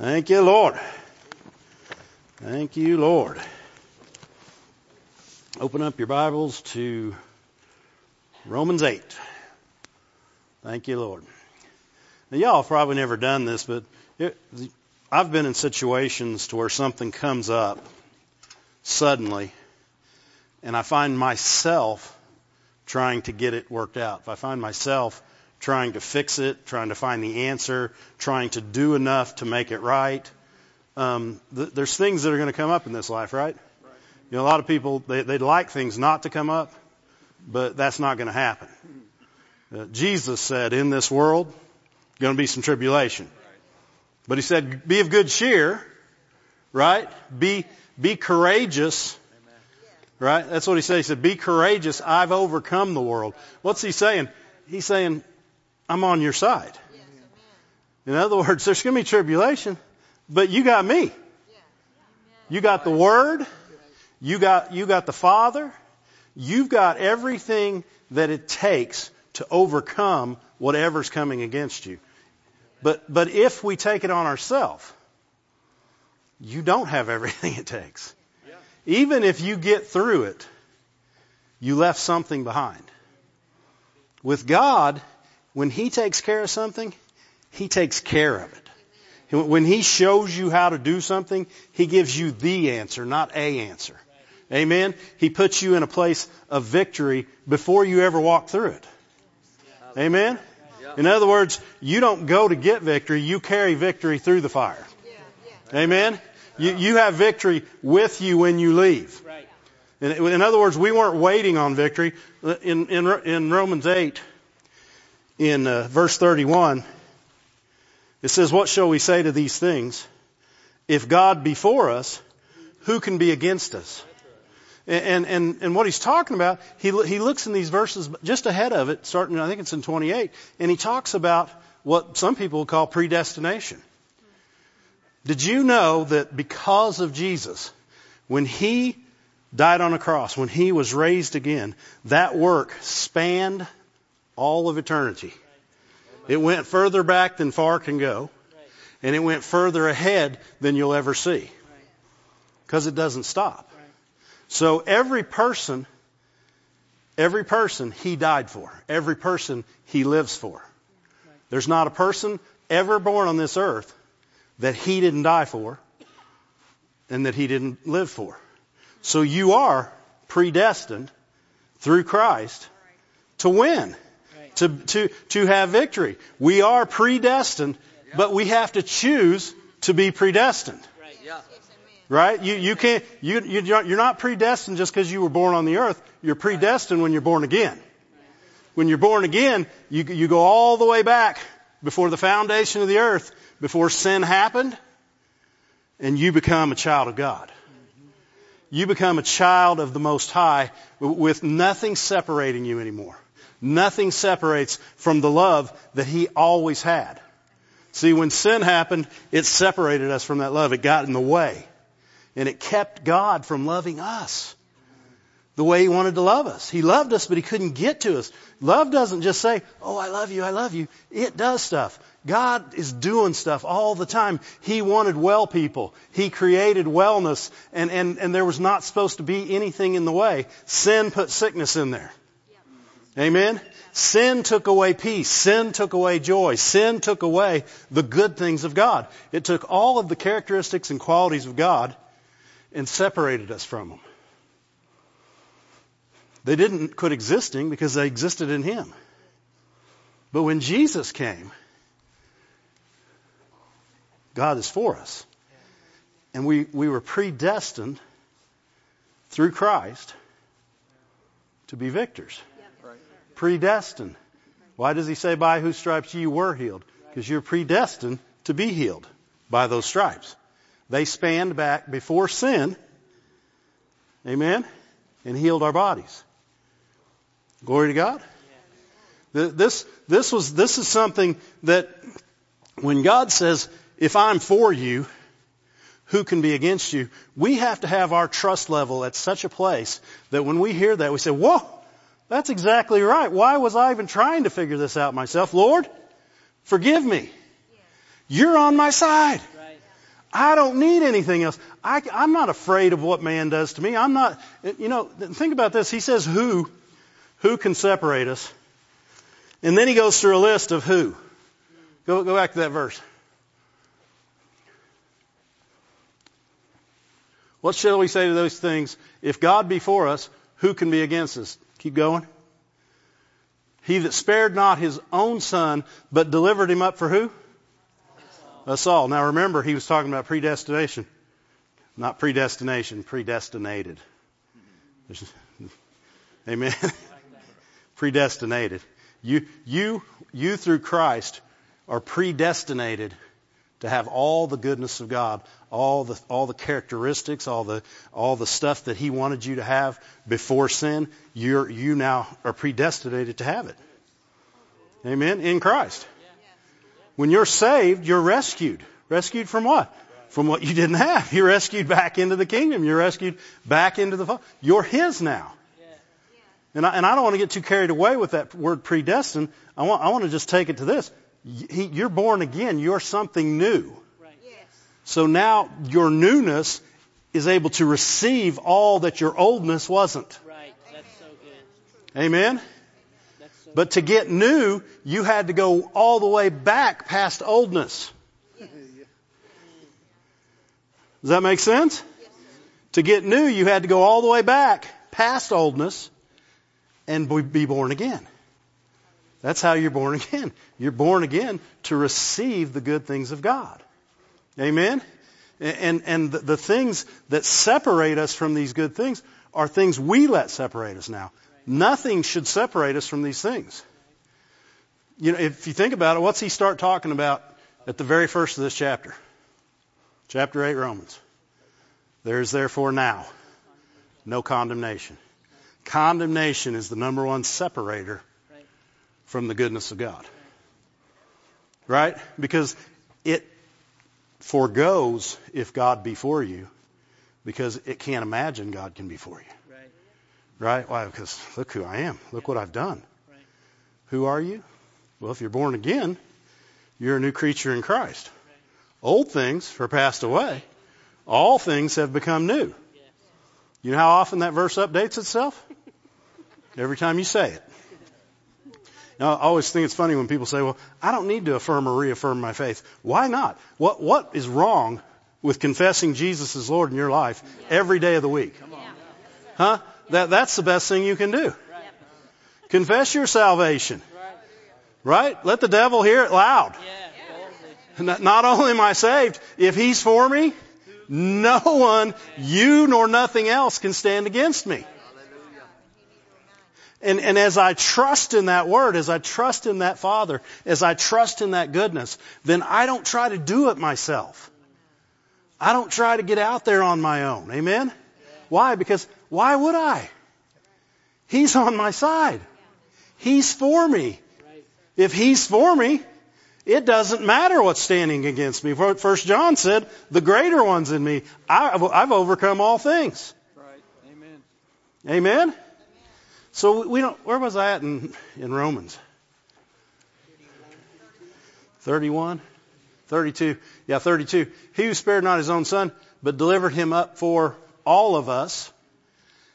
Thank you, Lord. Thank you, Lord. Open up your Bibles to Romans 8. Thank you, Lord. Now, y'all probably never done this, but it, I've been in situations to where something comes up suddenly, and I find myself trying to get it worked out. If I find myself trying to fix it, trying to find the answer, trying to do enough to make it right. Um, th- there's things that are going to come up in this life, right? right? You know, a lot of people they, they'd like things not to come up, but that's not going to happen. Uh, Jesus said, "In this world, going to be some tribulation," but he said, "Be of good cheer." Right? Be be courageous. Right? That's what he said. He said, "Be courageous. I've overcome the world." What's he saying? He's saying, I'm on your side. In other words, there's going to be tribulation, but you got me. You got the Word. You got, you got the Father. You've got everything that it takes to overcome whatever's coming against you. But, but if we take it on ourselves, you don't have everything it takes. Even if you get through it, you left something behind. With God, when He takes care of something, He takes care of it. When He shows you how to do something, He gives you the answer, not a answer. Amen? He puts you in a place of victory before you ever walk through it. Amen? In other words, you don't go to get victory, you carry victory through the fire. Amen? You, you have victory with you when you leave. In, in other words, we weren't waiting on victory. In, in, in Romans 8, in uh, verse 31, it says, What shall we say to these things? If God be for us, who can be against us? And, and, and what he's talking about, he, he looks in these verses just ahead of it, starting, I think it's in 28, and he talks about what some people call predestination. Did you know that because of Jesus, when he died on a cross, when he was raised again, that work spanned all of eternity. It went further back than far can go, and it went further ahead than you'll ever see. Because it doesn't stop. So every person, every person he died for. Every person he lives for. There's not a person ever born on this earth that he didn't die for and that he didn't live for. So you are predestined through Christ to win to, to, to have victory. We are predestined, but we have to choose to be predestined. Right? You, you can't, you, you, you're not predestined just because you were born on the earth. You're predestined when you're born again. When you're born again, you, you go all the way back before the foundation of the earth, before sin happened, and you become a child of God. You become a child of the Most High with nothing separating you anymore. Nothing separates from the love that He always had. See, when sin happened, it separated us from that love. It got in the way. And it kept God from loving us the way He wanted to love us. He loved us, but He couldn't get to us. Love doesn't just say, Oh, I love you, I love you. It does stuff. God is doing stuff all the time. He wanted well people. He created wellness, and, and, and there was not supposed to be anything in the way. Sin put sickness in there. Amen? Sin took away peace. Sin took away joy. Sin took away the good things of God. It took all of the characteristics and qualities of God and separated us from them. They didn't quit existing because they existed in Him. But when Jesus came, God is for us. And we, we were predestined through Christ to be victors predestined. Why does he say, by whose stripes you were healed? Because you're predestined to be healed by those stripes. They spanned back before sin. Amen? And healed our bodies. Glory to God. This, this was, this is something that when God says, if I'm for you, who can be against you? We have to have our trust level at such a place that when we hear that, we say, whoa, that's exactly right. Why was I even trying to figure this out myself? Lord, forgive me. You're on my side. I don't need anything else. I, I'm not afraid of what man does to me. I'm not, you know, think about this. He says, who, who can separate us? And then he goes through a list of who. Go, go back to that verse. What shall we say to those things? If God be for us, who can be against us? Keep going. He that spared not his own son, but delivered him up for who? Us all. Now remember, he was talking about predestination. Not predestination, predestinated. Amen. predestinated. You, you, you through Christ are predestinated to have all the goodness of God, all the all the characteristics, all the all the stuff that He wanted you to have before sin. You're you now are predestinated to have it. Amen. In Christ. When you're saved, you're rescued. Rescued from what? From what you didn't have. You're rescued back into the kingdom. You're rescued back into the. You're His now. And I, and I don't want to get too carried away with that word predestined. I want, I want to just take it to this. He, you're born again. You're something new. So now your newness is able to receive all that your oldness wasn't. Right. That's so good. Amen. So but to get new, you had to go all the way back past oldness. Yes. Does that make sense? Yes. To get new, you had to go all the way back past oldness and be born again. That's how you're born again. You're born again to receive the good things of God. Amen? And, and the, things that separate us from these good things are things we let separate us now. Nothing should separate us from these things. You know, if you think about it, what's he start talking about at the very first of this chapter? Chapter 8, Romans. There is therefore now no condemnation. Condemnation is the number one separator from the goodness of God. Right? Because it foregoes if God be for you because it can't imagine God can be for you. Right? Right? Why? Because look who I am. Look what I've done. Right. Who are you? Well, if you're born again, you're a new creature in Christ. Right. Old things are passed away. All things have become new. Yes. You know how often that verse updates itself? Every time you say it. Now, I always think it's funny when people say, well, I don't need to affirm or reaffirm my faith. Why not? What, what is wrong with confessing Jesus as Lord in your life every day of the week? Huh? That, that's the best thing you can do. Confess your salvation. Right? Let the devil hear it loud. Not only am I saved, if he's for me, no one, you nor nothing else can stand against me. And, and as I trust in that word, as I trust in that Father, as I trust in that goodness, then I don't try to do it myself. I don't try to get out there on my own. Amen? Why? Because why would I? He's on my side. He's for me. If He's for me, it doesn't matter what's standing against me. First John said, the greater one's in me. I've overcome all things. Right. Amen. Amen? So we don't. Where was I at in in Romans? 31, 32. Yeah, 32. He who spared not his own son, but delivered him up for all of us.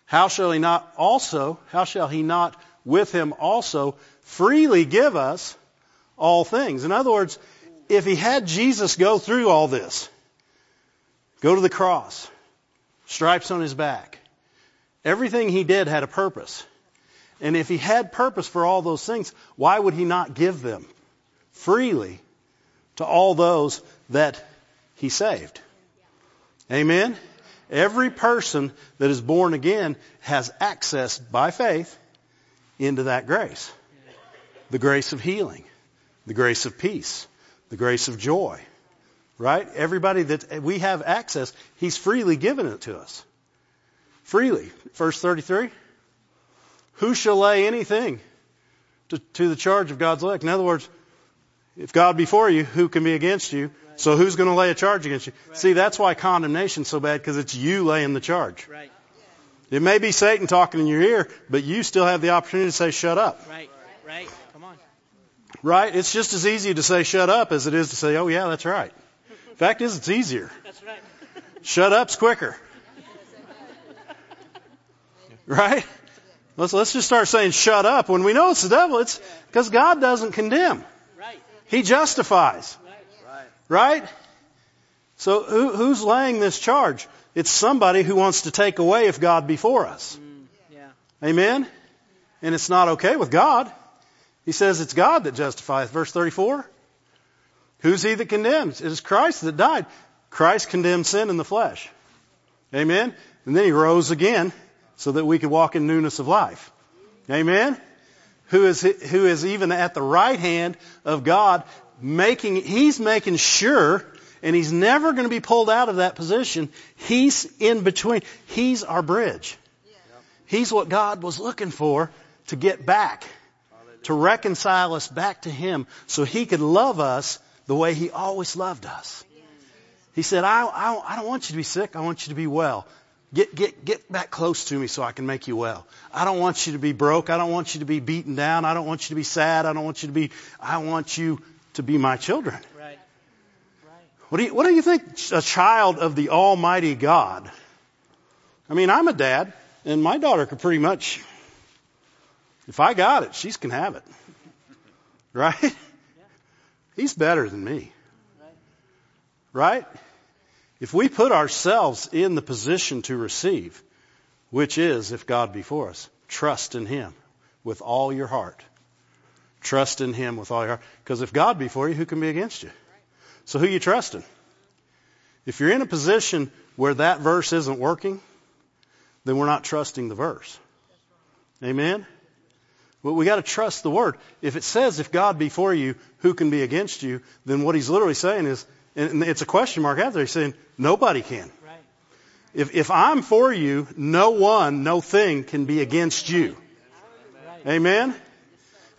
How shall he not also? How shall he not with him also freely give us all things? In other words, if he had Jesus go through all this, go to the cross, stripes on his back, everything he did had a purpose. And if he had purpose for all those things, why would he not give them freely to all those that he saved? Amen? Every person that is born again has access by faith into that grace. The grace of healing, the grace of peace, the grace of joy. Right? Everybody that we have access, he's freely given it to us. Freely. Verse 33. Who shall lay anything to, to the charge of God's elect? In other words, if God be for you, who can be against you? Right. So who's going to lay a charge against you? Right. See, that's why condemnation's so bad because it's you laying the charge. Right. It may be Satan talking in your ear, but you still have the opportunity to say, shut up. Right, right. Come on. Right? It's just as easy to say, shut up, as it is to say, oh, yeah, that's right. Fact is, it's easier. That's right. Shut up's quicker. Right? Let's let's just start saying shut up when we know it's the devil. It's because God doesn't condemn. Right. He justifies. Right. Right? So who, who's laying this charge? It's somebody who wants to take away if God be for us. Mm, yeah. Amen? And it's not okay with God. He says it's God that justifies. Verse 34. Who's he that condemns? It is Christ that died. Christ condemned sin in the flesh. Amen? And then he rose again so that we could walk in newness of life. Amen? Who is, who is even at the right hand of God making, he's making sure and he's never going to be pulled out of that position. He's in between. He's our bridge. He's what God was looking for to get back, to reconcile us back to Him so He could love us the way He always loved us. He said, I, I, I don't want you to be sick. I want you to be well. Get, get, get back close to me so I can make you well. I don't want you to be broke. I don't want you to be beaten down. I don't want you to be sad. I don't want you to be, I want you to be my children. Right. Right. What do you, what do you think a child of the Almighty God? I mean, I'm a dad and my daughter could pretty much, if I got it, she can have it. Right? He's better than me. Right? Right? If we put ourselves in the position to receive, which is, if God be for us, trust in Him with all your heart. Trust in Him with all your heart. Because if God be for you, who can be against you? So who you trusting? If you're in a position where that verse isn't working, then we're not trusting the verse. Amen? Well, we got to trust the word. If it says, if God be for you, who can be against you? Then what he's literally saying is, and it's a question mark out there. He's saying, nobody can. Right. If, if I'm for you, no one, no thing can be against you. Right. Amen?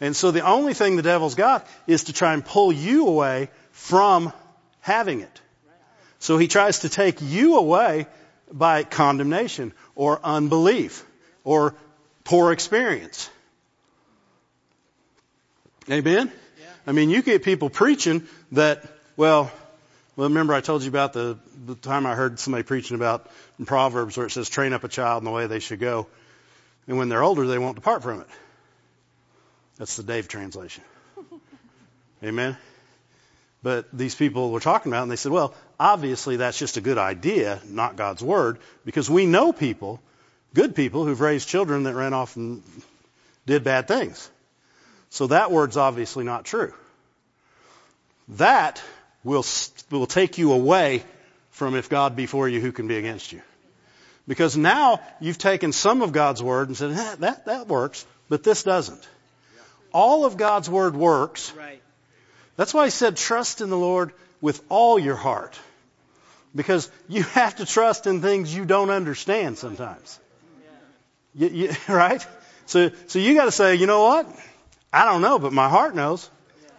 And so the only thing the devil's got is to try and pull you away from having it. So he tries to take you away by condemnation or unbelief or poor experience. Amen? Yeah. I mean, you get people preaching that, well, well, remember I told you about the, the time I heard somebody preaching about in Proverbs where it says, train up a child in the way they should go. And when they're older, they won't depart from it. That's the Dave translation. Amen? But these people were talking about it and they said, well, obviously that's just a good idea, not God's word, because we know people, good people, who've raised children that ran off and did bad things. So that word's obviously not true. That will, will take you away from if God be for you, who can be against you? Because now you've taken some of God's word and said, eh, that, that works, but this doesn't. All of God's word works. Right. That's why he said trust in the Lord with all your heart. Because you have to trust in things you don't understand sometimes. You, you, right? So, so you gotta say, you know what? I don't know, but my heart knows.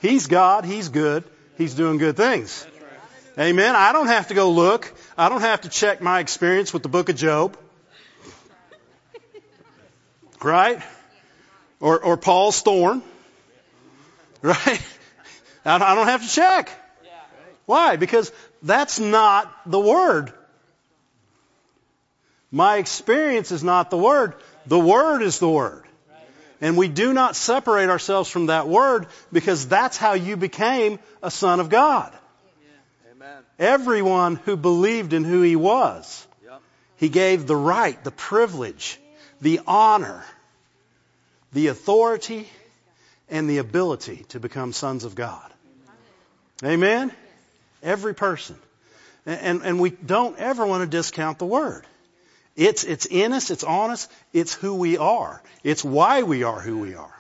He's God. He's good. He's doing good things. Amen. I don't have to go look. I don't have to check my experience with the book of Job. Right? Or, or Paul's thorn. Right? I don't have to check. Why? Because that's not the Word. My experience is not the Word. The Word is the Word. And we do not separate ourselves from that Word because that's how you became a son of God. Amen. Everyone who believed in who He was, Yep. He gave the right, the privilege, the honor, the authority, and the ability to become sons of God. Amen? Every person. And, and we don't ever want to discount the Word. It's, it's in us, it's on us, it's who we are. It's why we are who we are.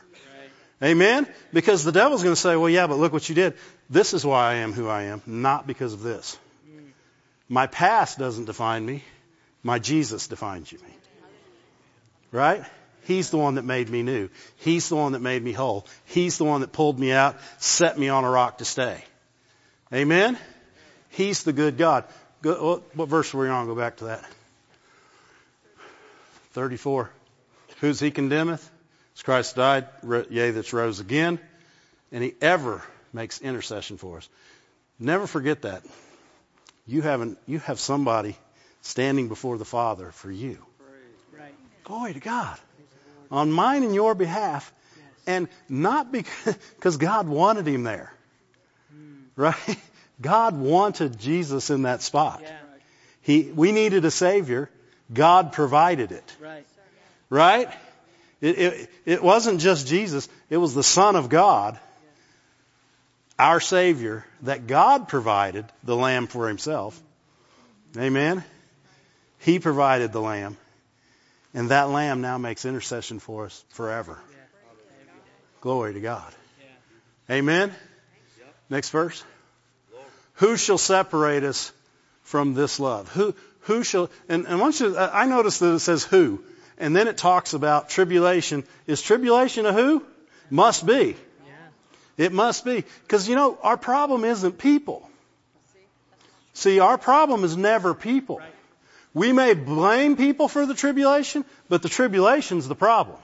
Amen? Because the devil's going to say, well, yeah, but look what you did. This is why I am who I am, not because of this. My past doesn't define me. My Jesus defines you. Right? He's the one that made me new. He's the one that made me whole. He's the one that pulled me out, set me on a rock to stay. Amen? He's the good God. Go, what, what verse were we on? Go back to that. 34. Who's he condemneth? As Christ died, yea, that's rose again, and he ever makes intercession for us. Never forget that. you haven't you have somebody standing before the Father for you. Right. Glory to God. On mine and your behalf. And not because God wanted him there. Right? God wanted Jesus in that spot. Yeah. He, we needed a Savior. God provided it. Right. Right? It, it, it wasn't just Jesus. It was the Son of God, our Savior, that God provided the Lamb for Himself. Amen? He provided the Lamb. And that Lamb now makes intercession for us forever. Yeah. Every day. Glory to God. Amen? Next verse. Who shall separate us from this love? Who, who shall, and, and once you, I noticed that it says who, and then it talks about tribulation. Is tribulation a who? Must be. Yeah. It must be. Because, you know, our problem isn't people. See, our problem is never people. Right. We may blame people for the tribulation, but the tribulation's the problem.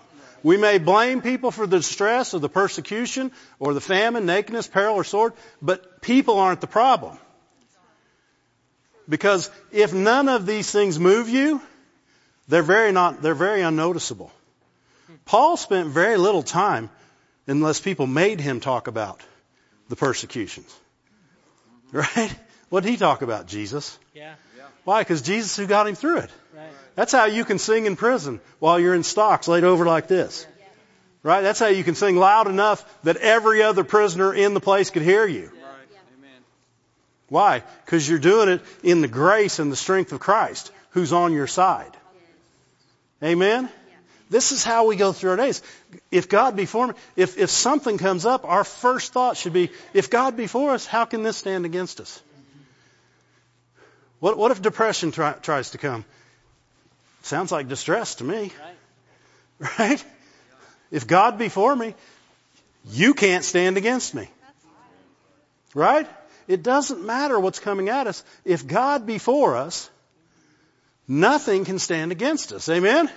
We may blame people for the distress or the persecution or the famine, nakedness, peril, or sword, but people aren't the problem. Because if none of these things move you, they're very not, they're very unnoticeable. Paul spent very little time unless people made him talk about the persecutions. Right? What did he talk about? Jesus. Yeah. Why? Because Jesus who got him through it. Right. That's how you can sing in prison while you're in stocks laid over like this. Right? That's how you can sing loud enough that every other prisoner in the place could hear you. Why? Because you're doing it in the grace and the strength of Christ who's on your side. Amen? This is how we go through our days. If God be for me, if, if something comes up, our first thought should be, if God be for us, how can this stand against us? What, what if depression try, tries to come? Sounds like distress to me, Right. right? If God be for me, you can't stand against me. Right? It doesn't matter what's coming at us. If God be for us, nothing can stand against us. Amen?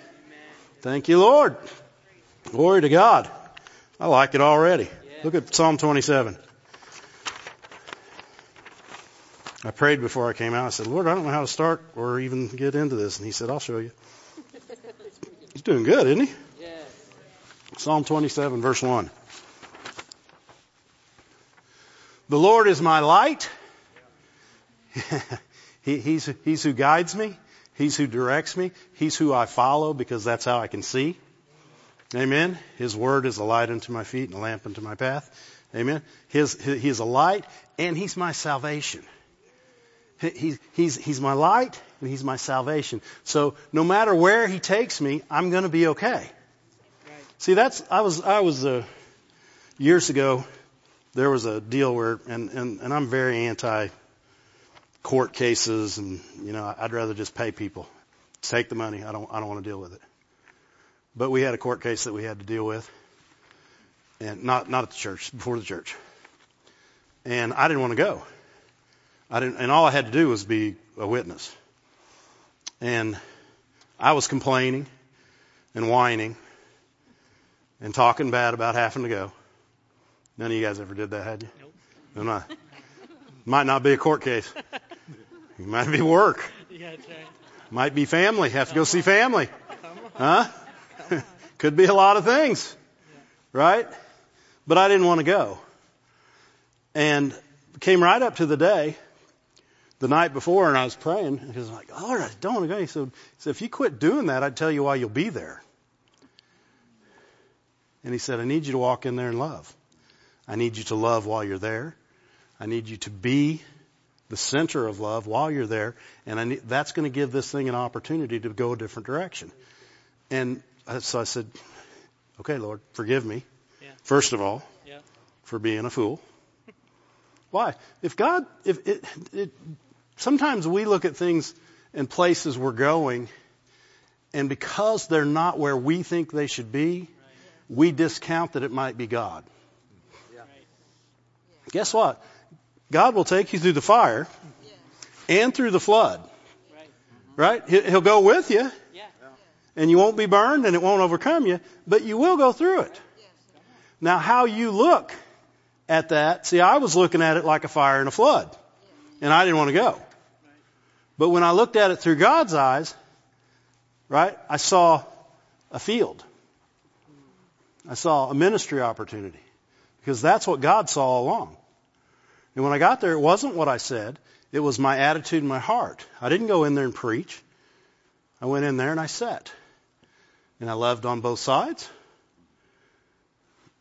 Thank you, Lord. Glory to God. I like it already. Look at Psalm 27. I prayed before I came out. I said, Lord, I don't know how to start or even get into this. And he said, I'll show you. He's doing good, isn't he? Yes. Psalm 27 verse 1. The Lord is my light. he, he's, he's who guides me. He's who directs me. He's who I follow because that's how I can see. Amen. His word is a light unto my feet and a lamp unto my path. Amen. His, his, he is a light and he's my salvation. He, he, he's, he's my light and he's my salvation. So no matter where he takes me, I'm going to be okay. Right. See, that's I was I was uh, years ago. There was a deal where, and and and I'm very anti court cases, and you know I'd rather just pay people, take the money. I don't I don't want to deal with it. But we had a court case that we had to deal with, and not not at the church, before the church. And I didn't want to go. I didn't, and all I had to do was be a witness. And I was complaining and whining and talking bad about having to go. None of you guys ever did that, had you? Nope. No, not. Might not be a court case. It might be work. Yeah, that's right. Might be family. Have to go see family. Come on. Huh? Could be a lot of things. Right? But I didn't want to go. And came right up to the day, the night before, and I was praying, because I was like, Lord, I don't want to go. He said, said, if you quit doing that, I'd tell you why you'll be there. And he said, I need you to walk in there and love. I need you to love while you're there. I need you to be the center of love while you're there. And I need, that's going to give this thing an opportunity to go a different direction. And so I said, okay, Lord, forgive me. Yeah. First of all, Yeah. for being a fool. Why? If God, if it, it, sometimes we look at things and places we're going, and because they're not where we think they should be, we discount that it might be God. Guess what? God will take you through the fire and through the flood. Right. Right? He- He'll go with you, Yeah. and you won't be burned, and it won't overcome you, but you will go through it. Now, how you look at that, see, I was looking at it like a fire and a flood, and I didn't want to go. But when I looked at it through God's eyes, right, I saw a field. I saw a ministry opportunity. Because that's what God saw along. And when I got there, it wasn't what I said. It was my attitude and my heart. I didn't go in there and preach. I went in there and I sat. And I loved on both sides.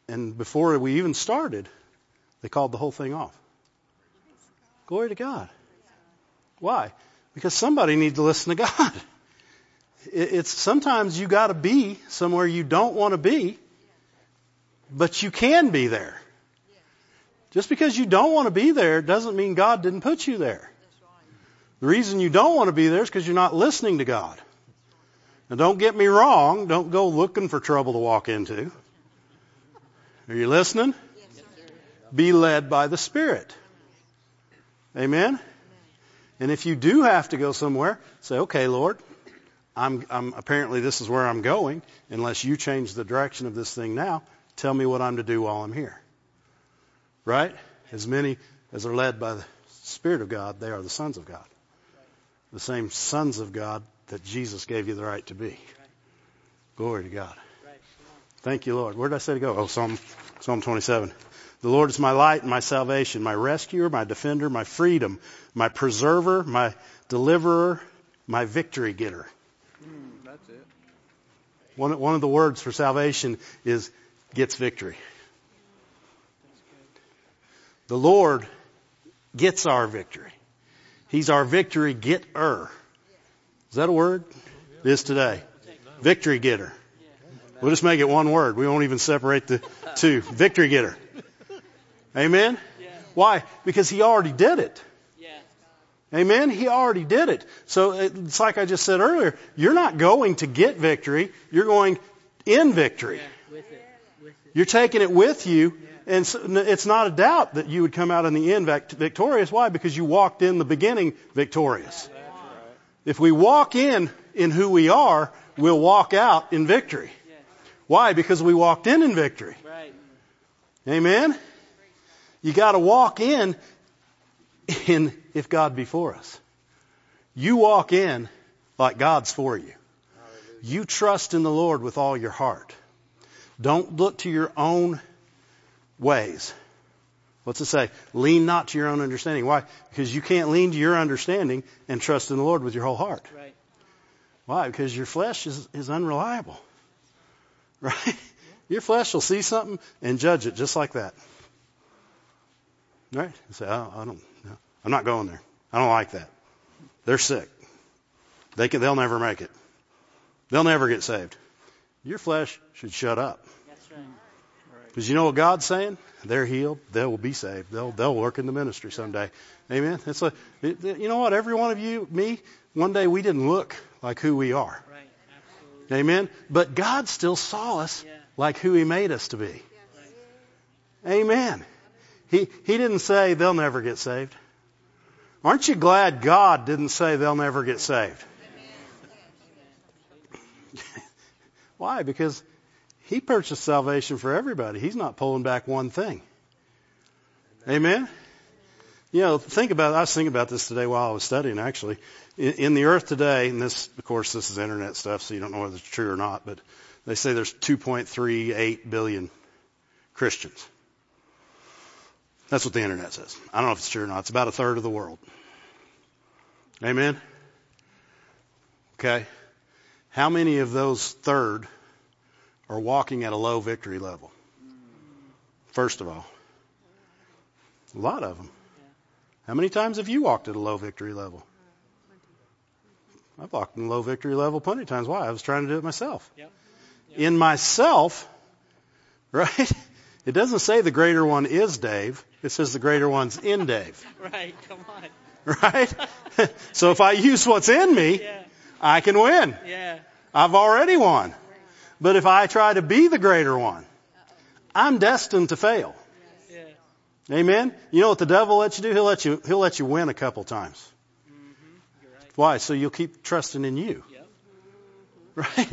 And before we even started, they called the whole thing off. Glory to God. Why? Because somebody needs to listen to God. It's sometimes you got to be somewhere you don't want to be, but you can be there. Just because you don't want to be there doesn't mean God didn't put you there. The reason you don't want to be there is because you're not listening to God. Now don't get me wrong, don't go looking for trouble to walk into. Are you listening? Be led by the Spirit. Amen? And if you do have to go somewhere, say, okay, Lord, I'm, I'm, apparently this is where I'm going. Unless you change the direction of this thing now, tell me what I'm to do while I'm here. Right? As many as are led by the Spirit of God, they are the sons of God. The same sons of God that Jesus gave you the right to be. Glory to God. Thank you, Lord. Where did I say to go? Oh, Psalm, Psalm 27. The Lord is my light and my salvation, my rescuer, my defender, my freedom, my preserver, my deliverer, my victory getter. Mm, that's it. One, one of the words for salvation is gets victory. The Lord gets our victory. He's our victory getter. Is that a word? It is today. Victory getter. We'll just make it one word. We won't even separate the two. Victory getter. Amen? Why? Because he already did it. Amen? He already did it. So it's like I just said earlier, you're not going to get victory, you're going in victory. You're taking it with you, and it's not a doubt that you would come out in the end victorious. Why? Because you walked in the beginning victorious. If we walk in in who we are, we'll walk out in victory. Why? Because we walked in in victory. Amen? You gotta walk in in if God be for us. You walk in like God's for you. You trust in the Lord with all your heart. Don't look to your own ways. What's it say? Lean not to your own understanding. Why? Because you can't lean to your understanding and trust in the Lord with your whole heart. Right. Why? Because your flesh is, is unreliable. Right? Your flesh will see something and judge it just like that. Right? You say, oh, I don't, no, I'm not going there. I don't like that. They're sick. They can, they'll never make it. They'll never get saved. Your flesh should shut up. Because you know what God's saying? They're healed. They will be saved. They'll they'll work in the ministry someday. Amen. It's like it, you know what? Every one of you, me, one day we didn't look like who we are. Right. Absolutely. Amen. But God still saw us Yeah. like who He made us to be. Amen. He He didn't say they'll never get saved. Aren't you glad God didn't say they'll never get saved? Why? Because He purchased salvation for everybody. He's not pulling back one thing. Amen. You know, think about. I was thinking about this today while I was studying. Actually, in, in the earth today, and this, of course, this is internet stuff, so you don't know whether it's true or not. But they say there's 2.38 billion Christians. That's what the internet says. I don't know if it's true or not. It's about a third of the world. Amen. Okay. How many of those third are walking at a low victory level? First of all, a lot of them. How many times have you walked at a low victory level? I've walked in a low victory level plenty of times. Why? I was trying to do it myself. Yep. In myself, right? It doesn't say the greater one is Dave. It says the greater one's in Dave. Right. Come on. Right? so if I use what's in me, Yeah. I can win. Yeah. I've already won. But if I try to be the greater one, I'm destined to fail. Yeah. Amen. You know what the devil lets you do? He'll let you he'll let you win a couple times. Mm-hmm. Right. Why? So you'll keep trusting in you. Yep. Right?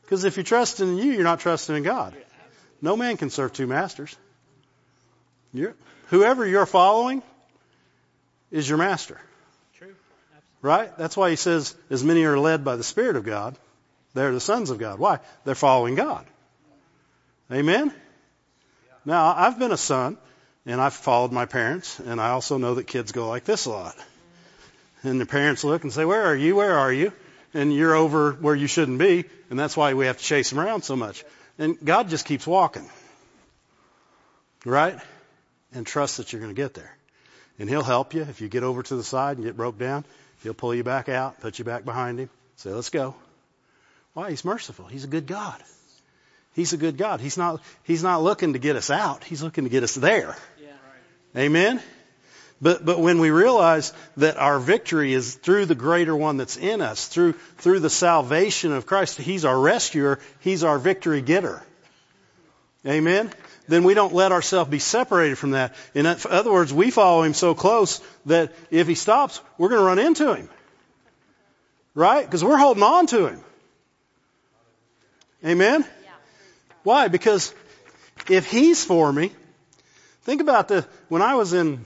Because if you're trusting in you, you're not trusting in God. No man can serve two masters. You're, whoever you're following is your master. Right? That's why he says, as many are led by the Spirit of God, they're the sons of God. Why? They're following God. Amen? Now, I've been a son, and I've followed my parents, and I also know that kids go like this a lot. And the parents look and say, Where are you? Where are you? And you're over where you shouldn't be, and that's why we have to chase them around so much. And God just keeps walking. Right? And trust that you're going to get there. And He'll help you if you get over to the side and get broke down. He'll pull you back out, put you back behind Him, say, Let's go. Why? He's merciful. He's a good God. He's a good God. He's not, he's not looking to get us out. He's looking to get us there. Yeah. Amen? But, but when we realize that our victory is through the greater one that's in us, through, through the salvation of Christ, He's our rescuer, He's our victory getter. Amen? Then we don't let ourselves be separated from that. In other words, we follow Him so close that if He stops, we're going to run into Him. Right? Because we're holding on to Him. Amen? Why? Because if He's for me, think about the, when I was in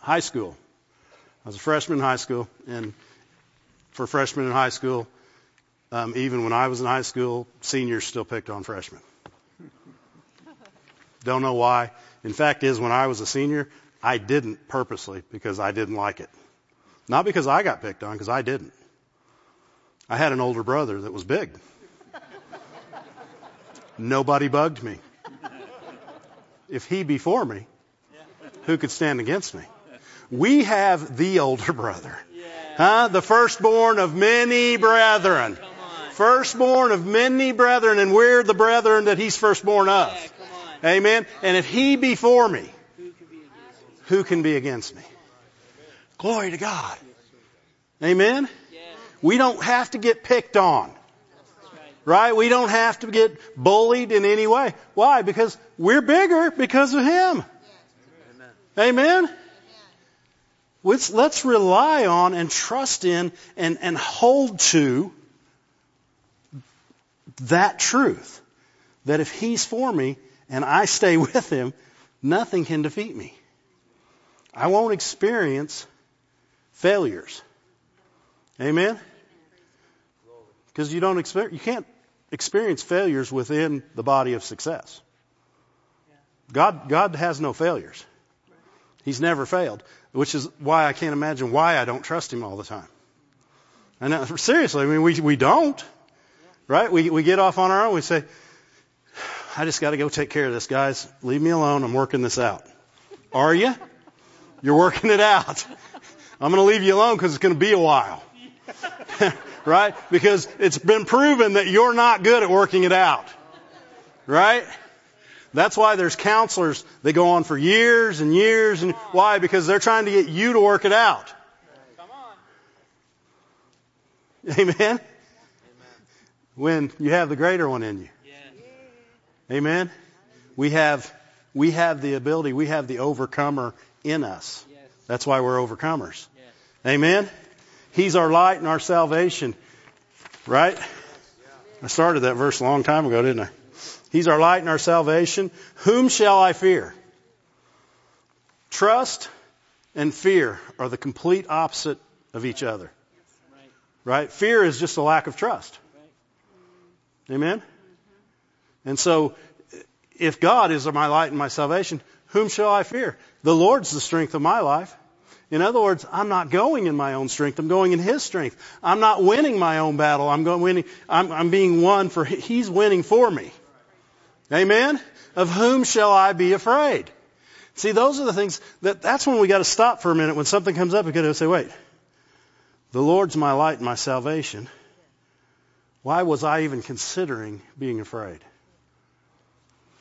high school, I was a freshman in high school, and for freshmen in high school, um, even when I was in high school, seniors still picked on freshmen. Don't know why. In fact, is when I was a senior, I didn't purposely because I didn't like it. Not because I got picked on, because I didn't. I had an older brother that was big. Nobody bugged me. If he be for me, who could stand against me? We have the older brother. Huh? The firstborn of many brethren. Firstborn of many brethren, and we're the brethren that he's firstborn of. Amen. And if he be for me, Who can be against me? Glory to God. Amen. We don't have to get picked on. Right. Right? We don't have to get bullied in any way. Why? Because we're bigger because of Him. Amen? Let's, let's rely on and trust in and, and hold to that truth. That if He's for me and I stay with Him, nothing can defeat me. I won't experience failures. Amen? Because you don't expect, you can't experience failures within the body of success. God, God has no failures. He's never failed, which is why I can't imagine why I don't trust Him all the time. And seriously, I mean, we, we don't, right? We, we get off on our own. We say, I just got to go take care of this, guys. Leave me alone. I'm working this out. Are you? You're working it out. I'm going to leave you alone because it's going to be a while. right? Because it's been proven that you're not good at working it out. Right? That's why there's counselors They go on for years and years and why? Because they're trying to get you to work it out. Come on. Amen? Amen? When you have the greater one in you. Amen? We have we have the ability, we have the overcomer in us. That's why we're overcomers. Amen? He's our light and our salvation. Right? I started that verse a long time ago, didn't I? He's our light and our salvation. Whom shall I fear? Trust and fear are the complete opposite of each other. Right? Fear is just a lack of trust. Amen? And so, if God is my light and my salvation, whom shall I fear? The Lord's the strength of my life. In other words, I'm not going in my own strength. I'm going in His strength. I'm not winning my own battle. I'm going winning. I'm, I'm being won for. He's winning for me. Amen. Of whom shall I be afraid? See, those are the things that. That's when we got to stop for a minute. When something comes up, we got to say, "Wait, the Lord's my light and my salvation. Why was I even considering being afraid?"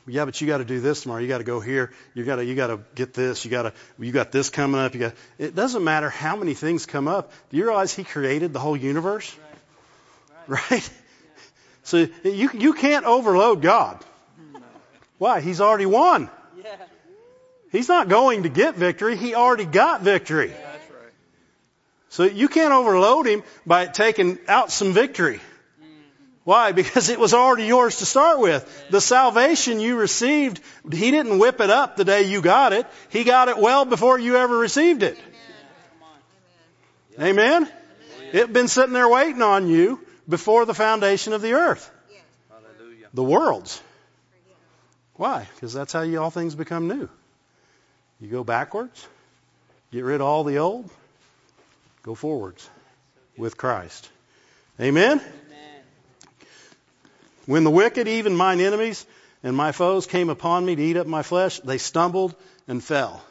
Yeah, but you got to do this tomorrow. You got to go here. You got to you got to get this. You got to you got this coming up. You got. It doesn't matter how many things come up. Do you realize He created the whole universe? Right. Right. So you you can't overload God. Why? He's already won. Yeah. He's not going to get victory. He already got victory. That's right. So you can't overload him by taking out some victory. Why? Because it was already yours to start with. The salvation you received, he didn't whip it up the day you got it. He got it well before you ever received it. Come on. Amen? It been sitting there waiting on you before the foundation of the earth, the world's. Why? Because that's how you all things become new. You go backwards, get rid of all the old, go forwards with Christ. Amen? When the wicked, even mine enemies and my foes, came upon me to eat up my flesh, they stumbled and fell.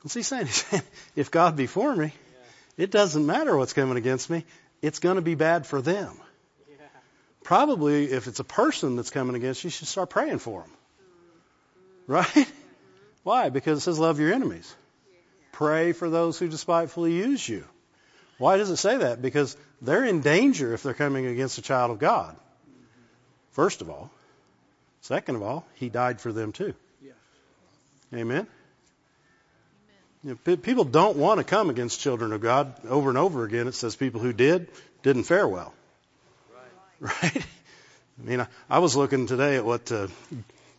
What's he saying? He's saying, if God be for me, it doesn't matter what's coming against me. It's going to be bad for them. Probably if it's a person that's coming against you, you should start praying for them. Right? Why? Because it says love your enemies. Pray for those who despitefully use you. Why does it say that? Because they're in danger if they're coming against a child of God. First of all. Second of all, he died for them too. Yes. Amen. You know, people don't want to come against children of God over and over again. It says people who did didn't fare well. Right. Right? I mean, I, I was looking today at what uh,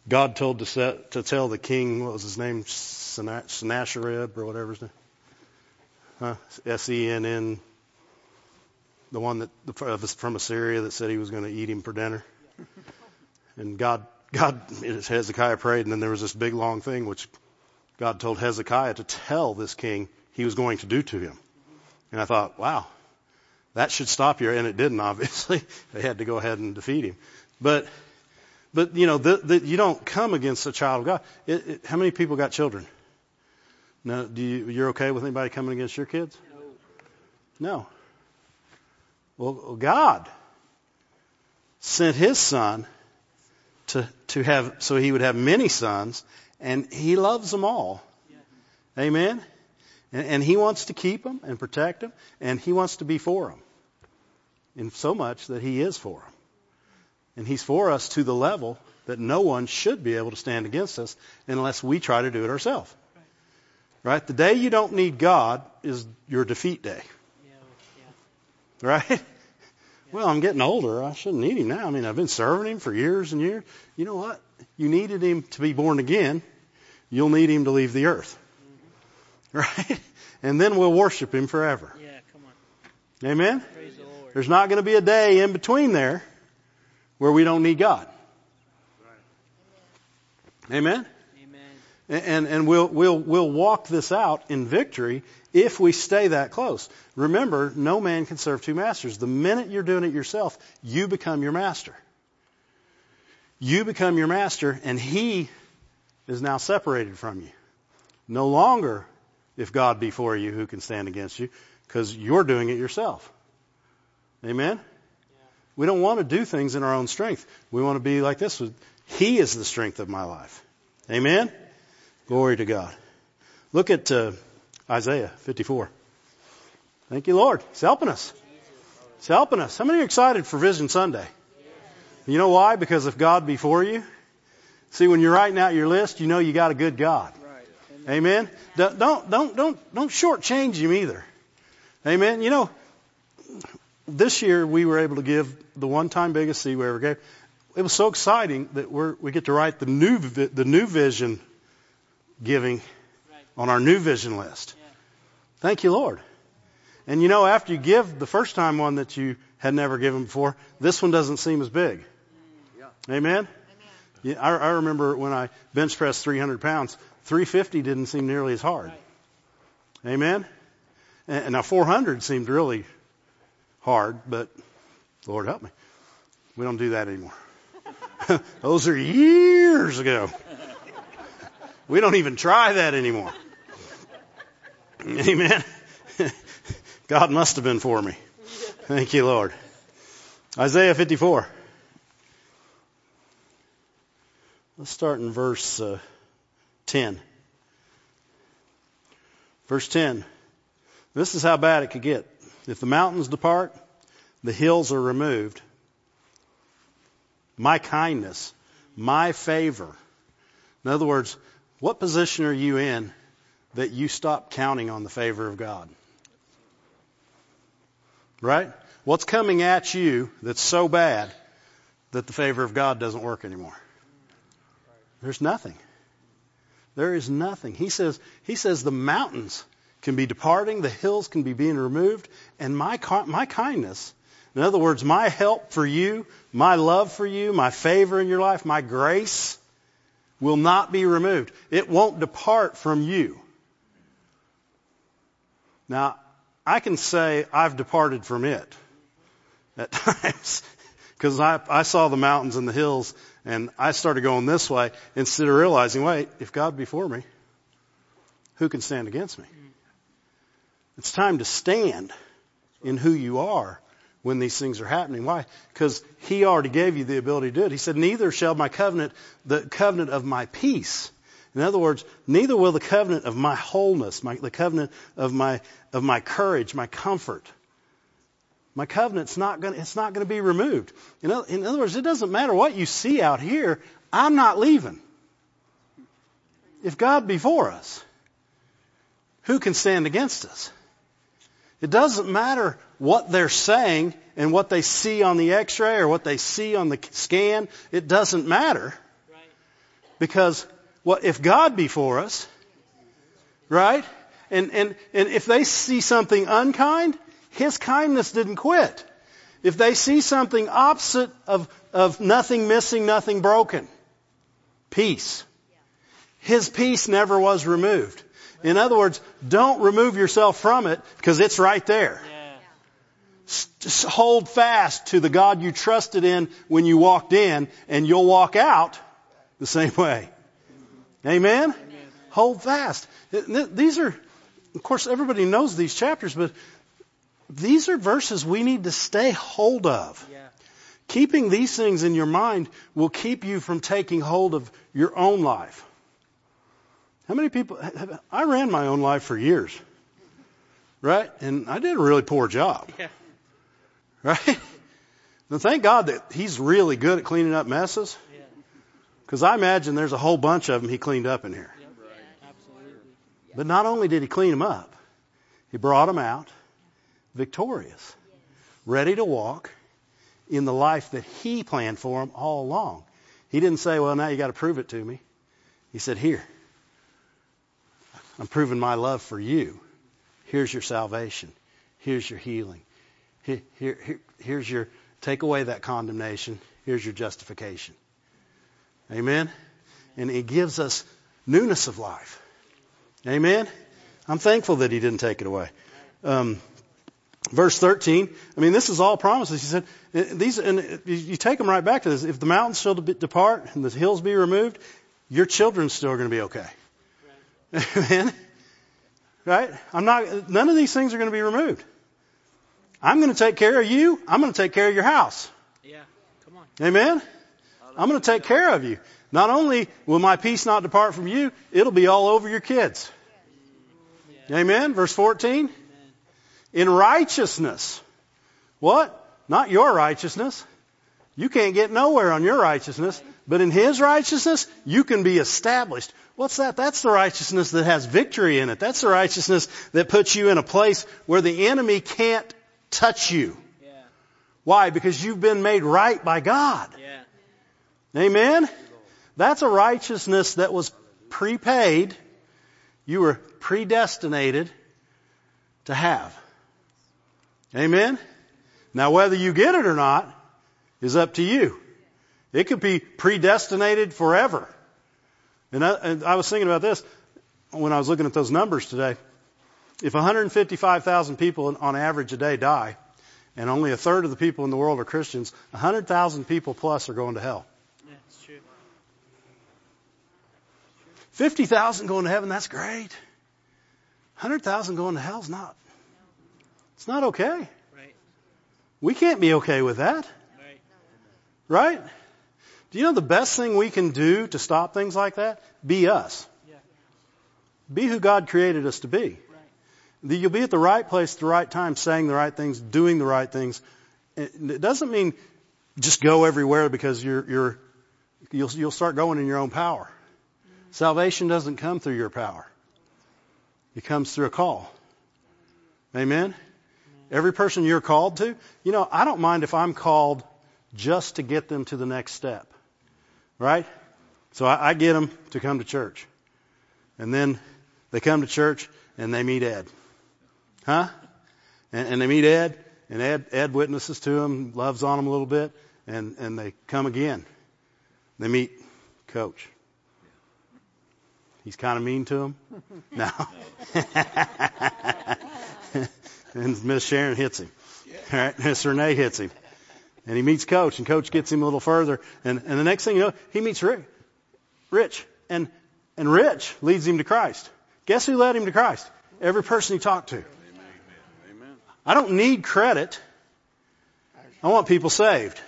God told to set, to tell the king. What was his name? Sennacherib or whatever his name. Huh? S E N N. The one that the- from Assyria that said he was going to eat him for dinner. And God, God, Hezekiah prayed, and then there was this big long thing which God told Hezekiah to tell this king he was going to do to him. And I thought, wow, that should stop you. And it didn't, obviously. They had to go ahead and defeat him. But, but you know, the, the, you don't come against a child of God. It, it, how many people got children? No, do you, you're okay with anybody coming against your kids? No. No. Well, God sent His Son to to have so He would have many sons, and He loves them all. Amen. And, and He wants to keep them and protect them, and He wants to be for them. In so much that He is for them, and He's for us to the level that no one should be able to stand against us unless we try to do it ourselves. Right? The day you don't need God is your defeat day. Yeah. Yeah. Right? Well, I'm getting older. I shouldn't need him now. I mean, I've been serving him for years and years. You know what? You needed him to be born again. You'll need him to leave the earth. Right? And then we'll worship him forever. Yeah. Come on. Amen? Praise the Lord. There's not going to be a day in between there where we don't need God. Amen? Amen. And, and we'll, we'll, we'll walk this out in victory if we stay that close. Remember, no man can serve two masters. The minute you're doing it yourself, you become your master. You become your master, and he is now separated from you. No longer, if God be for you, who can stand against you? Because you're doing it yourself. Amen? We don't want to do things in our own strength. We want to be like this. He is the strength of my life. Amen? Glory to God. Look at uh, Isaiah 54. Thank you, Lord. He's helping us. He's helping us. How many are excited for Vision Sunday? You know why? Because if God be for you, see, when you're writing out your list, you know you got a good God. Right. Amen. Amen. Don't don't don't don't shortchange him either. Amen. You know, this year we were able to give the one-time biggest seed we ever gave. It was so exciting that we're we get to write the new the new vision giving on our new vision list. Thank you, Lord. And you know, after you give the first time one that you had never given before, this one doesn't seem as big. Yeah. Amen. Yeah, I, I remember when I bench pressed 300 pounds, 350 didn't seem nearly as hard. Right. Amen. And, and now 400 seemed really hard, but Lord help me, we don't do that anymore. Those are years ago. We don't even try that anymore. Amen. God must have been for me. Thank you, Lord. Isaiah 54. Let's start in verse uh, 10. Verse 10. This is how bad it could get. If the mountains depart, the hills are removed. My kindness, my favor. In other words, what position are you in that you stop counting on the favor of God? Right? What's coming at you that's so bad that the favor of God doesn't work anymore? There's nothing. There is nothing. He says, he says the mountains can be departing, the hills can be being removed, and my, my kindness, in other words, my help for you, my love for you, my favor in your life, my grace will not be removed. It won't depart from you. Now, I can say I've departed from it at times because I, I saw the mountains and the hills and I started going this way instead of realizing, wait, if God be for me, who can stand against me? It's time to stand in who you are when these things are happening. Why? Because he already gave you the ability to do it. He said, neither shall my covenant, the covenant of my peace. In other words, neither will the covenant of my wholeness, my, the covenant of my, of my courage, my comfort, my covenant's not going it's not going to be removed. In other, in other words, it doesn't matter what you see out here. I'm not leaving. If God be for us, who can stand against us? It doesn't matter what they're saying and what they see on the x-ray or what they see on the scan. It doesn't matter. Because what if God be for us, right? And, and, and if they see something unkind, His kindness didn't quit. If they see something opposite of, of nothing missing, nothing broken, peace. His peace never was removed. In other words, don't remove yourself from it because it's right there. Yeah. Just hold fast to the God you trusted in when you walked in and you'll walk out the same way. Amen? Hold fast. These are, of course, everybody knows these chapters, but these are verses we need to stay hold of. Yeah. Keeping these things in your mind will keep you from taking hold of your own life. How many people, I ran my own life for years, right? And I did a really poor job, Yeah. right? Now thank God that he's really good at cleaning up messes. Because I imagine there's a whole bunch of them he cleaned up in here. Yep. Absolutely. But not only did he clean them up, he brought them out victorious, ready to walk in the life that he planned for them all along. He didn't say, well, now you got to prove it to me. He said, here, I'm proving my love for you. Here's your salvation. Here's your healing. Here, here, here, here's your, take away that condemnation. Here's your justification. Amen? And it gives us newness of life. Amen? I'm thankful that he didn't take it away. Um, verse 13, I mean, this is all promises. He said, these, and you take them right back to this. If the mountains shall depart and the hills be removed, your children still are going to be okay. Amen? Right? I'm not, none of these things are going to be removed. I'm going to take care of you. I'm going to take care of your house. Yeah. Come on. Amen? I'm going to take care of you. Not only will my peace not depart from you, it'll be all over your kids. Amen? Verse 14. In righteousness. What? Not your righteousness. You can't get nowhere on your righteousness. But in His righteousness, you can be established. What's that? That's the righteousness that has victory in it. That's the righteousness that puts you in a place where the enemy can't touch you. Yeah. Why? Because you've been made right by God. Yeah. Amen? That's a righteousness that was prepaid. You were predestinated to have. Amen? Now whether you get it or not is up to you. It could be predestinated forever. And I, and I was thinking about this when I was looking at those numbers today. If 155,000 people on average a day die, and only a third of the people in the world are Christians, 100,000 people plus are going to hell. Yeah. It's true. 50,000 going to heaven, that's great. 100,000 going to hell's not. It's not okay. Right. We can't be okay with that. Right. Right? Do you know the best thing we can do to stop things like that? Be us. Yeah. Be who God created us to be. Right. You'll be at the right place at the right time, saying the right things, doing the right things. It doesn't mean just go everywhere because you're, you're, you'll, you'll start going in your own power. Salvation doesn't come through your power. It comes through a call. Amen? Every person you're called to, you know, I don't mind if I'm called just to get them to the next step. Right? So I, I get them to come to church. And then they come to church and they meet Ed. Huh? And, and they meet Ed, and Ed, Ed witnesses to him, loves on him a little bit, and, and they come again. They meet Coach. He's kind of mean to him. No. and Miss Sharon hits him. All right, Miss Renee hits him. And he meets Coach, and Coach gets him a little further. And, and the next thing you know, he meets Rick, Rich. And, and Rich leads him to Christ. Guess who led him to Christ? Every person he talked to. I don't need credit. I want people saved.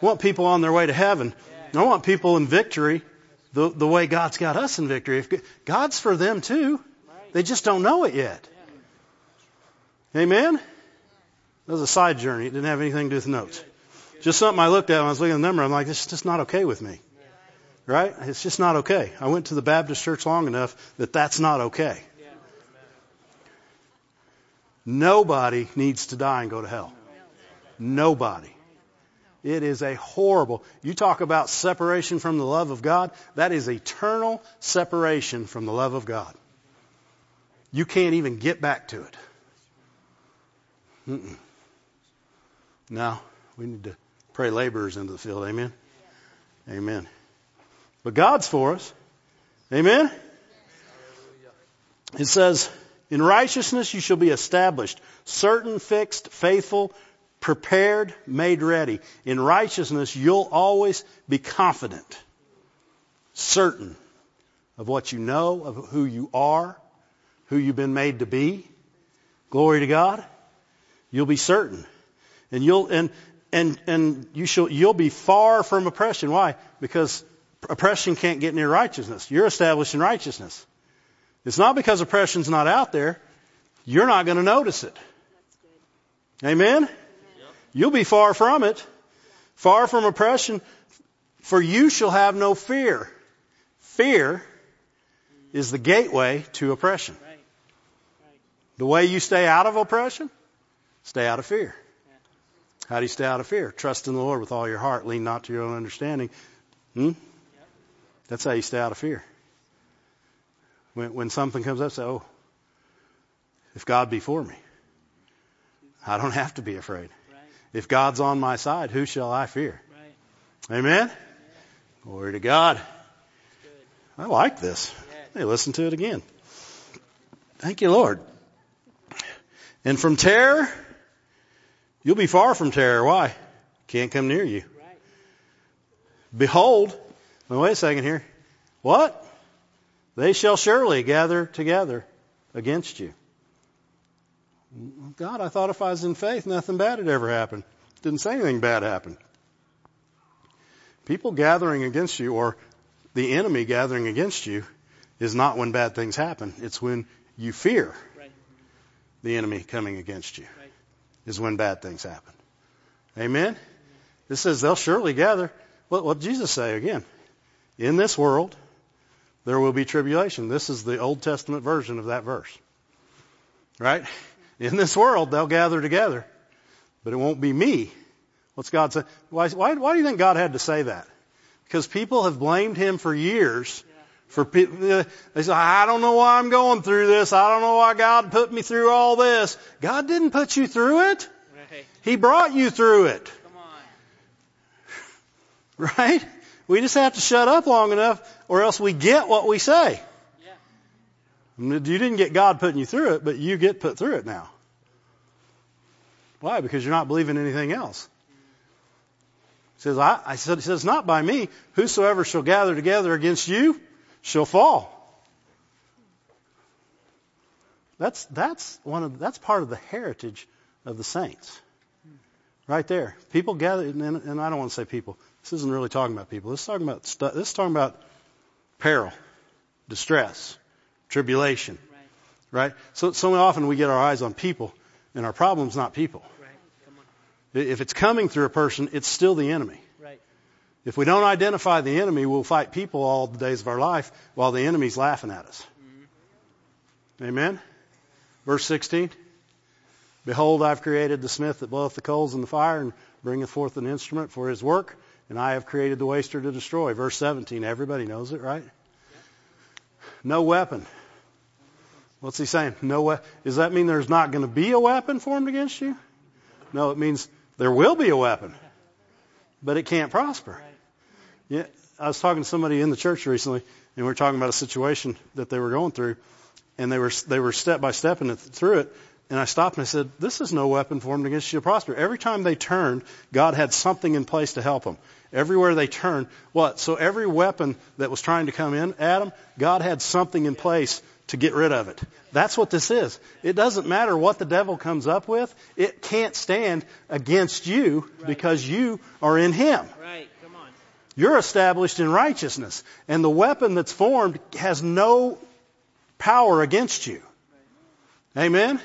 I want people on their way to heaven. I want people in victory the, the way God's got us in victory. If God's for them too. They just don't know it yet. Amen? That was a side journey. It didn't have anything to do with notes. Just something I looked at when I was looking at the number. I'm like, this is just not okay with me. Right? It's just not okay. I went to the Baptist church long enough that that's not okay. Nobody needs to die and go to hell. Nobody. It is a horrible, you talk about separation from the love of God, that is eternal separation from the love of God. You can't even get back to it. Mm-mm. No, we need to pray laborers into the field. Amen? Amen. But God's for us. Amen? It says, in righteousness you shall be established, certain, fixed, faithful, prepared, made ready. In righteousness, you'll always be confident, certain of what you know, of who you are, who you've been made to be. Glory to God. You'll be certain. And you'll, and, and, and you shall, you'll be far from oppression. Why? Because oppression can't get near righteousness. You're established in righteousness. It's not because oppression's not out there. You're not going to notice it. Amen? You'll be far from it. Far from oppression. For you shall have no fear. Fear is the gateway to oppression. The way you stay out of oppression, stay out of fear. How do you stay out of fear? Trust in the Lord with all your heart. Lean not to your own understanding. Hmm? That's how you stay out of fear. When, when something comes up, say, oh, if God be for me, I don't have to be afraid. If God's on my side, who shall I fear? Amen? Glory to God. I like this. Hey, listen to it again. Thank you, Lord. And from terror, you'll be far from terror. Why? Can't come near you. Behold, now wait a second here. What? They shall surely gather together against you. God, I thought if I was in faith, nothing bad had ever happened. Didn't say anything bad happened. People gathering against you or the enemy gathering against you is not when bad things happen. It's when you fear Right. the enemy coming against you Right. is when bad things happen. Amen? It says they'll surely gather. What, what did Jesus say again? In this world, there will be tribulation. This is the Old Testament version of that verse. Right? In this world, they'll gather together, but it won't be me. What's God say? Why, why, why do you think God had to say that? Because people have blamed Him for years for people. They say, I don't know why I'm going through this. I don't know why God put me through all this. God didn't put you through it. Right. He brought you through it. Come on. Right? We just have to shut up long enough or else we get what we say. You didn't get God putting you through it, but you get put through it now. Why? Because you're not believing anything else. He says, I, I said, says, not by me. Whosoever shall gather together against you shall fall. That's, that's one of, that's part of the heritage of the saints. Right there. People gather, and, and I don't want to say people. This isn't really talking about people. This is talking about, this is talking about peril, distress, tribulation. Right. Right? So, so often we get our eyes on people, and our problem's not people. Right. If it's coming through a person, it's still the enemy. Right. If we don't identify the enemy, we'll fight people all the days of our life while the enemy's laughing at us. Mm-hmm. Amen? Verse 16. Behold, I've created the smith that bloweth the coals in the fire and bringeth forth an instrument for his work, and I have created the waster to destroy. Verse 17. Everybody knows it, right? No weapon What's he saying? No we- Does that mean there's not going to be a weapon formed against you? No, it means there will be a weapon, but it can't prosper. Yeah, I was talking to somebody in the church recently, and we were talking about a situation that they were going through, and they were they were step by step through it. And I stopped and I said, "This is no weapon formed against you to prosper." Every time they turned, God had something in place to help them. Everywhere they turned, what? So every weapon that was trying to come in, Adam, God had something in place to get rid of it. That's what this is. It doesn't matter what the devil comes up with. It can't stand against you because you are in him. Right. Come on. You're established in righteousness. And the weapon that's formed has no power against you. Amen?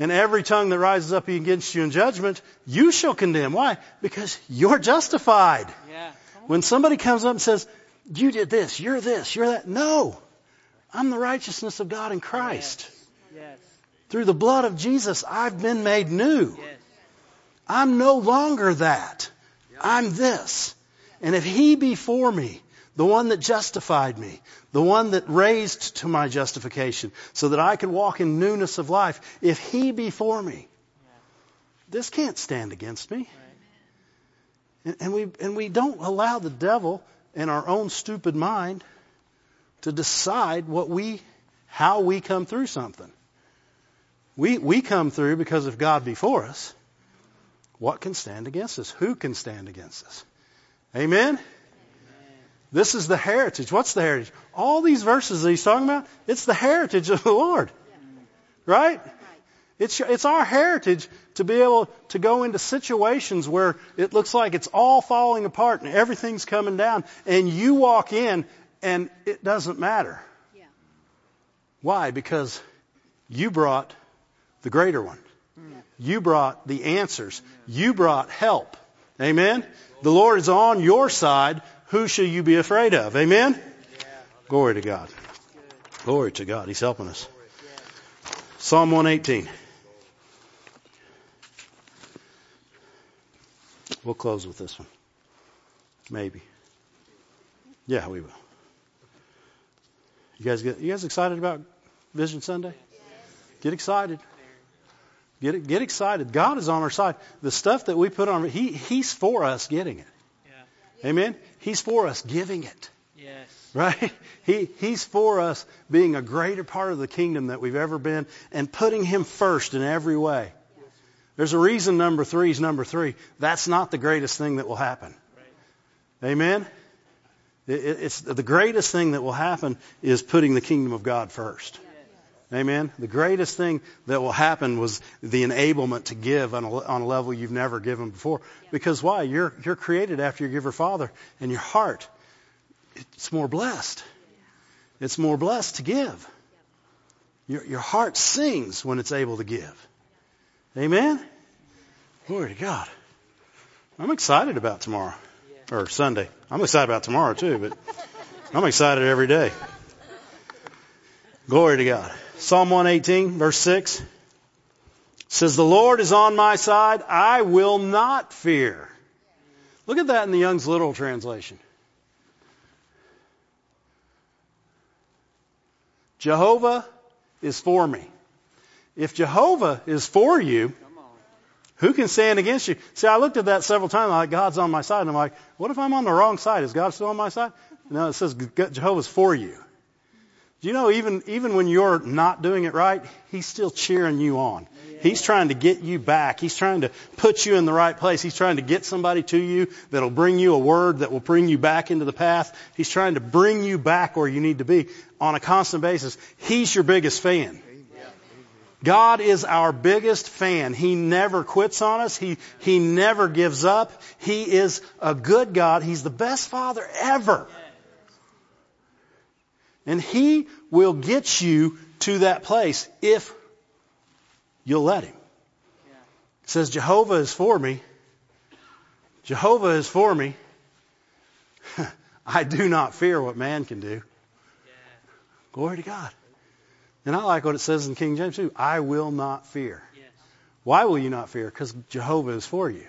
And every tongue that rises up against you in judgment, you shall condemn. Why? Because you're justified. Yeah. When somebody comes up and says, you did this, you're this, you're that. No. I'm the righteousness of God in Christ. Yes. Through the blood of Jesus, I've been made new. Yes. I'm no longer that. I'm this. And if He be for me, the one that justified me, the one that raised to my justification, so that I could walk in newness of life, if He be for me, this can't stand against me. And, and we and we don't allow the devil and our own stupid mind to decide what we how we come through something. We we come through because of God before us. What can stand against us? Who can stand against us? Amen? This is the heritage. What's the heritage? All these verses that he's talking about, it's the heritage of the Lord. Right? It's, it's our heritage to be able to go into situations where it looks like it's all falling apart and everything's coming down, and you walk in and it doesn't matter. Yeah. Why? Because you brought the greater one. Mm. You brought the answers. You brought help. Amen? The Lord is on your side. Who shall you be afraid of? Amen? Glory to God. Glory to God. He's helping us. Psalm 118. We'll close with this one. Maybe. Yeah, we will. You guys get you guys excited about Vision Sunday? Get excited. Get get excited. God is on our side. The stuff that we put on he he's for us getting it. Yeah. Amen. He's for us giving it. Yes. Right? He he's for us being a greater part of the kingdom that we've ever been and putting him first in every way. There's a reason number 3 is number 3. That's not the greatest thing that will happen. Amen. It- it- It's the greatest thing that will happen is putting the kingdom of God first. Amen. The greatest thing that will happen was the enablement to give on a, on a level you've never given before. Because why? You're you're created after your giver Father, and your heart it's more blessed. It's more blessed to give. Your your heart sings when it's able to give. Amen. Glory to God. I'm excited about tomorrow or Sunday. I'm excited about tomorrow too, but I'm excited every day. Glory to God. Psalm 118, verse 6 says, The Lord is on my side. I will not fear. Look at that in the Young's literal translation. Jehovah is for me. If Jehovah is for you, who can stand against you? See, I looked at that several times. Like God's on my side, and I'm like, what if I'm on the wrong side? Is God still on my side? No, it says Jehovah's for you. Do you know even even when you're not doing it right, He's still cheering you on. He's trying to get you back. He's trying to put you in the right place. He's trying to get somebody to you that'll bring you a word that will bring you back into the path. He's trying to bring you back where you need to be on a constant basis. He's your biggest fan. God is our biggest fan. He never quits on us. He, he never gives up. He is a good God. He's the best father ever. And He will get you to that place if you'll let Him. It says, Jehovah is for me. Jehovah is for me. I do not fear what man can do. Glory to God. And I like what it says in King James too. I will not fear. Yes. Why will you not fear? Because Jehovah is for you.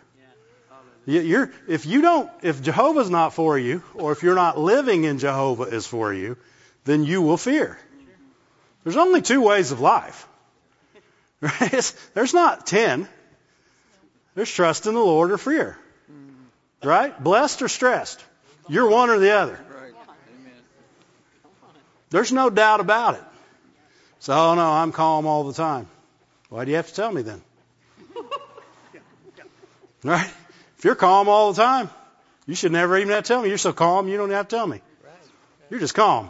Yeah. You- You're, if you don't, if Jehovah's not for you, or if you're not living in Jehovah is for you, then you will fear. There's only two ways of life. Right? It's- there's not ten. There's trust in the Lord or fear. Right? Blessed or stressed. You're one or the other. Right. Amen. There's no doubt about it. So, oh no, I'm calm all the time. Why do you have to tell me then? Right? If you're calm all the time, you should never even have to tell me. You're so calm, you don't have to tell me. You're just calm.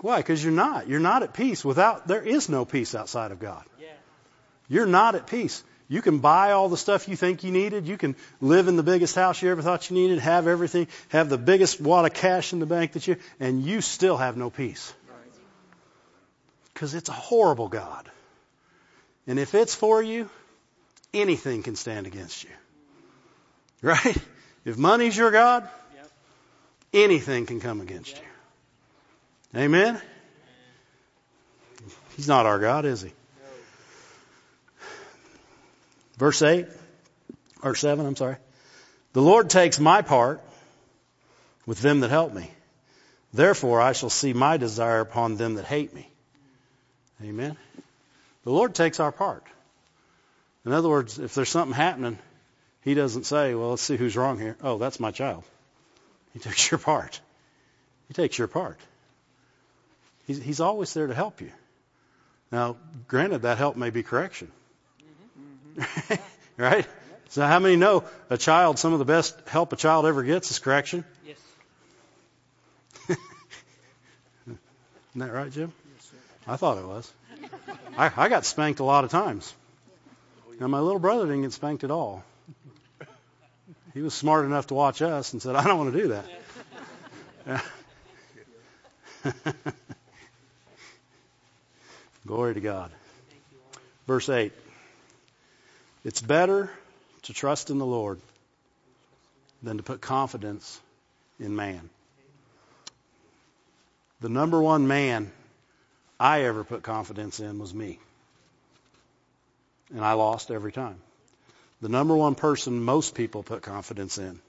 Why? Because you're not. You're not at peace without, there is no peace outside of God. Yeah. You're not at peace. You can buy all the stuff you think you needed. You can live in the biggest house you ever thought you needed, have everything, have the biggest wad of cash in the bank that you, and you still have no peace. Because it's a horrible God. And if it's for you, anything can stand against you. Right? If money's your God, anything can come against you. Amen? He's not our God, is he? Verse 8, or 7, I'm sorry. The Lord takes my part with them that help me. Therefore I shall see my desire upon them that hate me. Amen. The Lord takes our part. In other words, if there's something happening, He doesn't say, well, let's see who's wrong here. Oh, that's my child. He takes your part. He takes your part. He's, he's always there to help you. Now, granted, that help may be correction. right? So how many know a child, some of the best help a child ever gets is correction? Yes. Isn't that right, Jim? I thought it was. I, I got spanked a lot of times. Now my little brother didn't get spanked at all. He was smart enough to watch us and said, I don't want to do that. Glory to God. Verse 8. It's better to trust in the Lord than to put confidence in man. The number one man I ever put confidence in was me. And I lost every time. The number one person most people put confidence in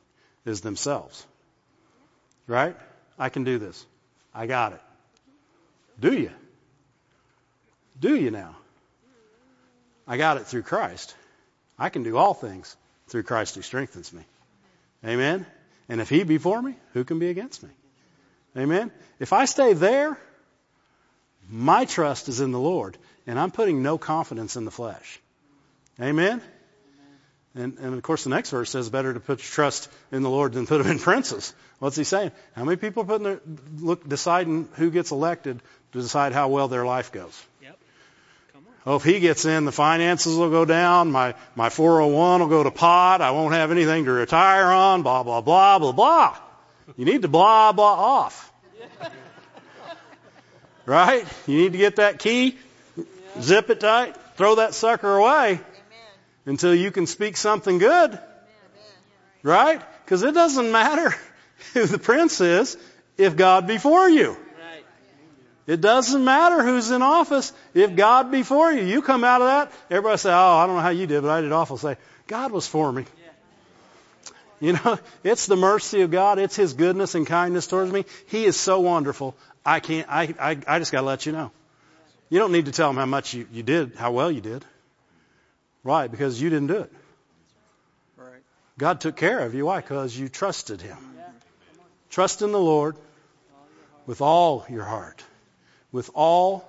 is themselves. Right? I can do this. I got it. Do you? Do you now? I got it through Christ. I can do all things through Christ who strengthens me. Amen? And if he be for me, who can be against me? Amen? If I stay there, my trust is in the Lord, and I'm putting no confidence in the flesh. Amen? And, and of course, the next verse says, "Better to put your trust in the Lord than put them in princes." What's he saying? How many people are putting their look deciding who gets elected to decide how well their life goes? Yep. Come on. Oh, if he gets in, the finances will go down. My my 401 will go to pot. I won't have anything to retire on. Blah blah blah blah blah. You need to blah blah off. Right? You need to get that key, zip it tight, throw that sucker away until you can speak something good. Right? Because it doesn't matter who the prince is if God be for you. Right. It doesn't matter who's in office if God be for you. You come out of that, everybody say, "Oh, I don't know how you did, but I did awful." Say, "God was for me." You know, it's the mercy of God. It's His goodness and kindness towards me. He is so wonderful. I can't. I I, I just got to let you know. You don't need to tell them how much you, you did, how well you did. Right? Because you didn't do it. Right. God took care of you. Why? Because you trusted Him. Trust in the Lord with all your heart, with all,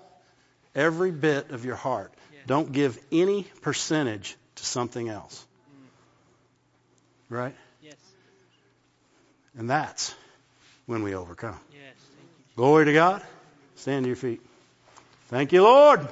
every bit of your heart. Don't give any percentage to something else. Mm. Right? Yes. And that's when we overcome. Yes. Glory to God. Stand to your feet. Thank you, Lord.